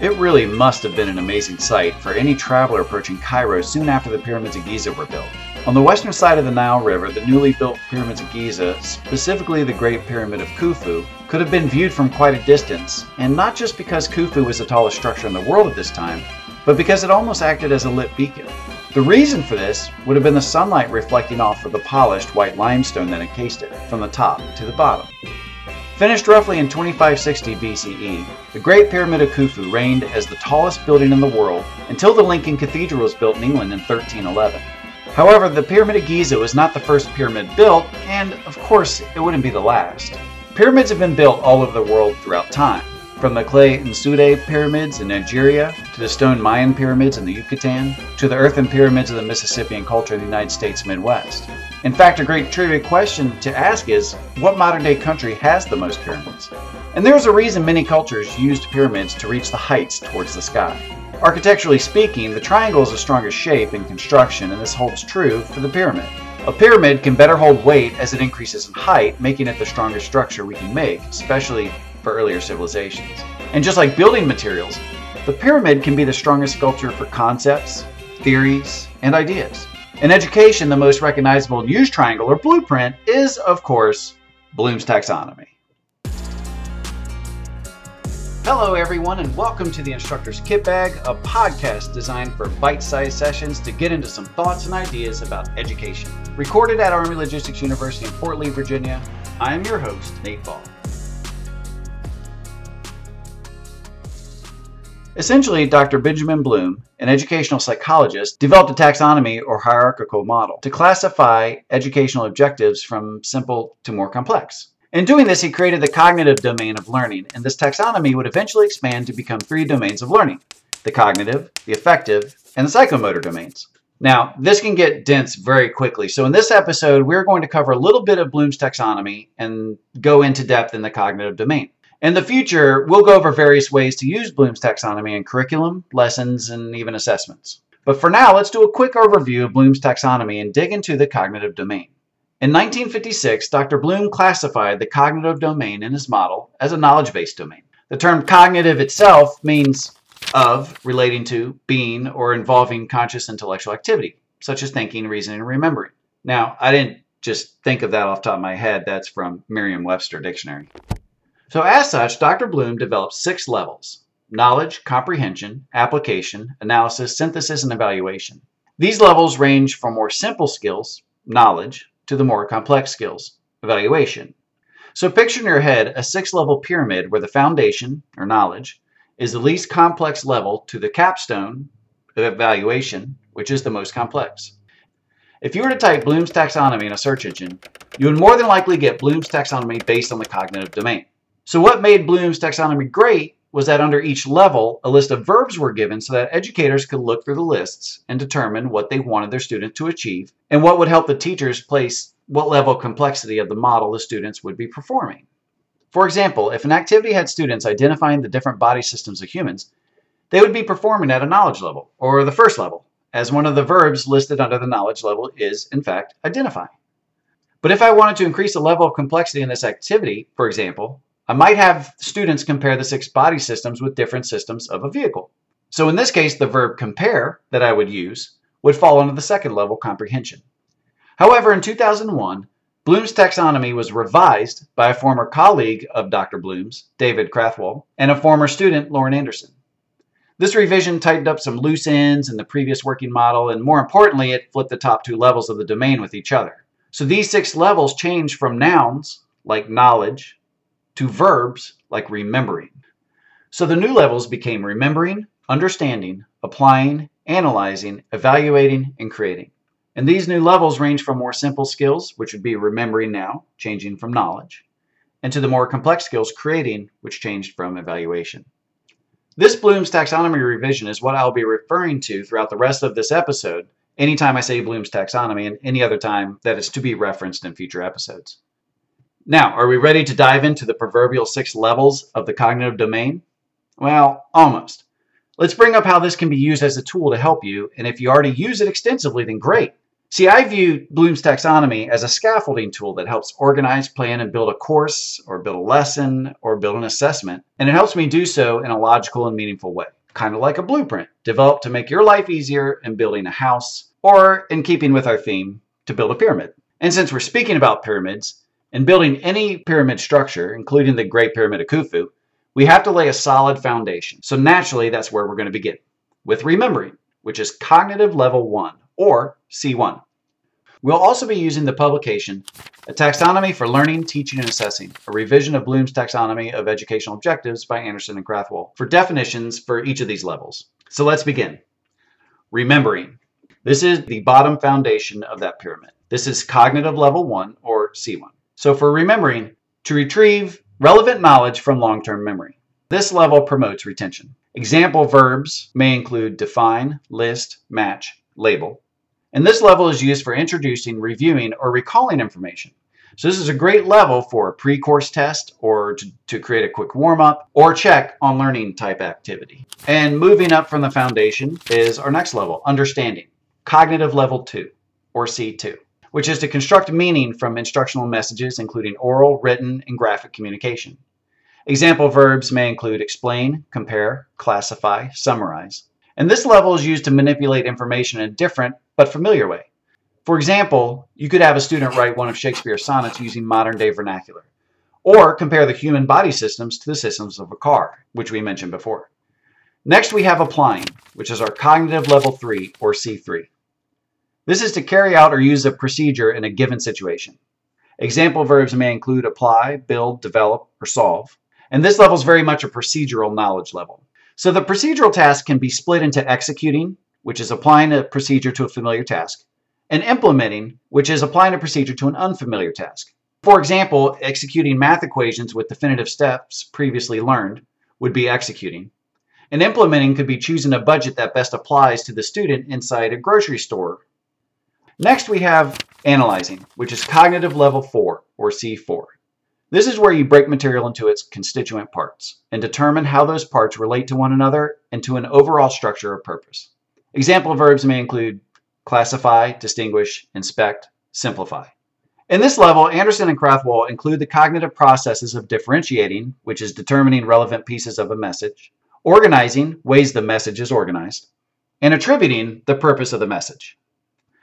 It really must have been an amazing sight for any traveler approaching Cairo soon after the pyramids of Giza were built. On the western side of the Nile River, the newly built pyramids of Giza, specifically the Great Pyramid of Khufu, could have been viewed from quite a distance, and not just because Khufu was the tallest structure in the world at this time, but because it almost acted as a lit beacon. The reason for this would have been the sunlight reflecting off of the polished white limestone that encased it, from the top to the bottom. Finished roughly in 2560 BCE, the Great Pyramid of Khufu reigned as the tallest building in the world until the Lincoln Cathedral was built in England in 1311. However, the Pyramid of Giza was not the first pyramid built, and of course, it wouldn't be the last. Pyramids have been built all over the world throughout time, from the clay Nsude pyramids in Nigeria, to the stone Mayan pyramids in the Yucatan, to the earthen pyramids of the Mississippian culture in the United States Midwest. In fact, a great trivia question to ask is what modern day country has the most pyramids? And there's a reason many cultures used pyramids to reach the heights towards the sky. Architecturally speaking, the triangle is the strongest shape in construction, and this holds true for the pyramid. A pyramid can better hold weight as it increases in height, making it the strongest structure we can make, especially for earlier civilizations. And just like building materials, the pyramid can be the strongest sculpture for concepts, theories, and ideas. In education, the most recognizable used triangle or blueprint is, of course, Bloom's taxonomy. Hello, everyone, and welcome to the Instructor's Kit Bag, a podcast designed for bite sized sessions to get into some thoughts and ideas about education. Recorded at Army Logistics University in Fort Lee, Virginia, I am your host, Nate Ball. Essentially, Dr. Benjamin Bloom, an educational psychologist, developed a taxonomy or hierarchical model to classify educational objectives from simple to more complex. In doing this, he created the cognitive domain of learning, and this taxonomy would eventually expand to become three domains of learning the cognitive, the affective, and the psychomotor domains. Now, this can get dense very quickly, so in this episode, we're going to cover a little bit of Bloom's taxonomy and go into depth in the cognitive domain. In the future, we'll go over various ways to use Bloom's taxonomy in curriculum, lessons, and even assessments. But for now, let's do a quick overview of Bloom's taxonomy and dig into the cognitive domain. In 1956, Dr. Bloom classified the cognitive domain in his model as a knowledge based domain. The term cognitive itself means of, relating to, being, or involving conscious intellectual activity, such as thinking, reasoning, and remembering. Now, I didn't just think of that off top of my head, that's from Merriam Webster Dictionary. So, as such, Dr. Bloom developed six levels knowledge, comprehension, application, analysis, synthesis, and evaluation. These levels range from more simple skills, knowledge, to the more complex skills, evaluation. So picture in your head a six level pyramid where the foundation, or knowledge, is the least complex level to the capstone, evaluation, which is the most complex. If you were to type Bloom's taxonomy in a search engine, you would more than likely get Bloom's taxonomy based on the cognitive domain. So, what made Bloom's taxonomy great was that under each level, a list of verbs were given so that educators could look through the lists and determine what they wanted their students to achieve and what would help the teachers place what level of complexity of the model the students would be performing. For example, if an activity had students identifying the different body systems of humans, they would be performing at a knowledge level, or the first level, as one of the verbs listed under the knowledge level is, in fact, identify. But if I wanted to increase the level of complexity in this activity, for example, I might have students compare the six body systems with different systems of a vehicle. So in this case, the verb compare that I would use would fall under the second level comprehension. However, in 2001, Bloom's taxonomy was revised by a former colleague of Dr. Bloom's, David Krathwohl, and a former student, Lorin Anderson. This revision tightened up some loose ends in the previous working model, and more importantly, it flipped the top two levels of the domain with each other. So these six levels change from nouns, like knowledge, to verbs like remembering. So the new levels became remembering, understanding, applying, analyzing, evaluating, and creating. And these new levels range from more simple skills, which would be remembering now, changing from knowledge, and to the more complex skills, creating, which changed from evaluation. This Bloom's taxonomy revision is what I'll be referring to throughout the rest of this episode, anytime I say Bloom's taxonomy and any other time that is to be referenced in future episodes. Now, are we ready to dive into the proverbial six levels of the cognitive domain? Well, almost. Let's bring up how this can be used as a tool to help you, and if you already use it extensively, then great. See, I view Bloom's taxonomy as a scaffolding tool that helps organize, plan, and build a course, or build a lesson, or build an assessment, and it helps me do so in a logical and meaningful way, kind of like a blueprint developed to make your life easier in building a house, or in keeping with our theme, to build a pyramid. And since we're speaking about pyramids, in building any pyramid structure, including the Great Pyramid of Khufu, we have to lay a solid foundation. So naturally, that's where we're going to begin, with remembering, which is cognitive level 1, or C1. We'll also be using the publication, A Taxonomy for Learning, Teaching, and Assessing, a revision of Bloom's Taxonomy of Educational Objectives by Anderson and Krathwohl, for definitions for each of these levels. So let's begin. Remembering. This is the bottom foundation of that pyramid. This is cognitive level 1, or C1. So for remembering, to retrieve relevant knowledge from long-term memory. This level promotes retention. Example verbs may include define, list, match, label. And this level is used for introducing, reviewing, or recalling information. So this is a great level for a pre-course test or to, to create a quick warm-up or check on learning type activity. And moving up from the foundation is our next level, understanding, cognitive level 2 or C2, which is to construct meaning from instructional messages including oral, written, and graphic communication. Example verbs may include explain, compare, classify, summarize. And this level is used to manipulate information in a different but familiar way. For example, you could have a student write one of Shakespeare's sonnets using modern day vernacular, or compare the human body systems to the systems of a car, which we mentioned before. Next, we have applying, which is our cognitive level 3 or C3. This is to carry out or use a procedure in a given situation. Example verbs may include apply, build, develop, or solve. And this level is very much a procedural knowledge level. So the procedural task can be split into executing, which is applying a procedure to a familiar task, and implementing, which is applying a procedure to an unfamiliar task. For example, executing math equations with definitive steps previously learned would be executing. And implementing could be choosing a budget that best applies to the student inside a grocery store. Next, we have analyzing, which is cognitive level 4, or C4. This is where you break material into its constituent parts and determine how those parts relate to one another and to an overall structure or purpose. Example verbs may include classify, distinguish, inspect, simplify. In this level, Anderson and Krathwohl include the cognitive processes of differentiating, which is determining relevant pieces of a message, organizing, ways the message is organized, and attributing the purpose of the message.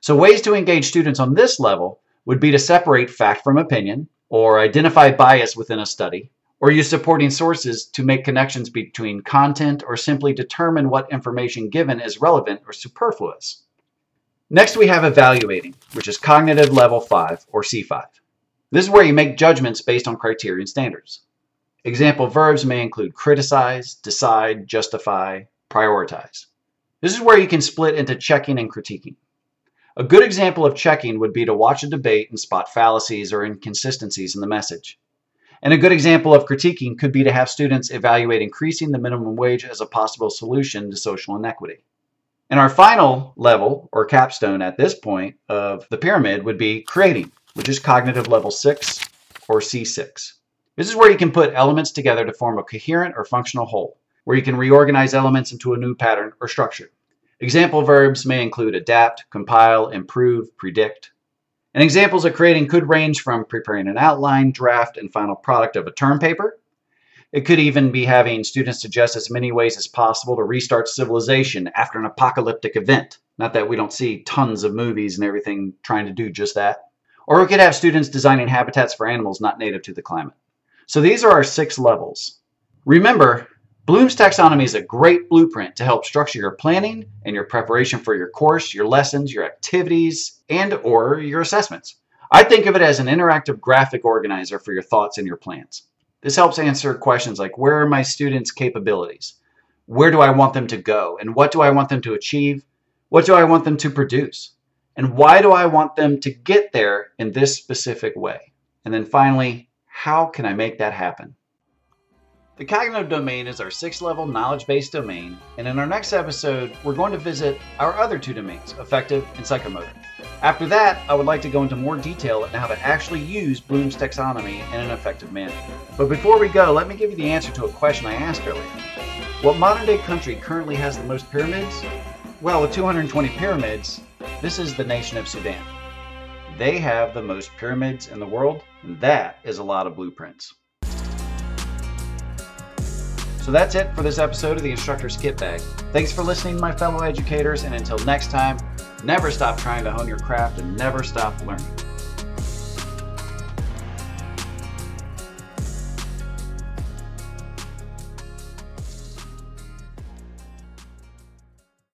So ways to engage students on this level would be to separate fact from opinion, or identify bias within a study, or use supporting sources to make connections between content or simply determine what information given is relevant or superfluous. Next, we have evaluating, which is cognitive level 5 or C5. This is where you make judgments based on criterion standards. Example verbs may include criticize, decide, justify, prioritize. This is where you can split into checking and critiquing. A good example of checking would be to watch a debate and spot fallacies or inconsistencies in the message. And a good example of critiquing could be to have students evaluate increasing the minimum wage as a possible solution to social inequity. And our final level, or capstone at this point of the pyramid, would be creating, which is cognitive level 6 or C6. This is where you can put elements together to form a coherent or functional whole, where you can reorganize elements into a new pattern or structure. Example verbs may include adapt, compile, improve, predict. And examples of creating could range from preparing an outline, draft, and final product of a term paper. It could even be having students suggest as many ways as possible to restart civilization after an apocalyptic event. Not that we don't see tons of movies and everything trying to do just that. Or we could have students designing habitats for animals not native to the climate. So these are our six levels. Remember, Bloom's taxonomy is a great blueprint to help structure your planning and your preparation for your course, your lessons, your activities, and or your assessments. I think of it as an interactive graphic organizer for your thoughts and your plans. This helps answer questions like where are my students' capabilities? Where do I want them to go? And what do I want them to achieve? What do I want them to produce? And why do I want them to get there in this specific way? And then finally, how can I make that happen? The cognitive domain is our sixth level knowledge based domain, and in our next episode, we're going to visit our other two domains, affective and psychomotor. After that, I would like to go into more detail on how to actually use Bloom's taxonomy in an effective manner. But before we go, let me give you the answer to a question I asked earlier. What modern day country currently has the most pyramids? Well, with 220 pyramids, This is the nation of Sudan. They have the most pyramids in the world, and that is a lot of blueprints. So that's it for this episode of the Instructor's Kit Bag. Thanks for listening, my fellow educators, and until next time, never stop trying to hone your craft and never stop learning.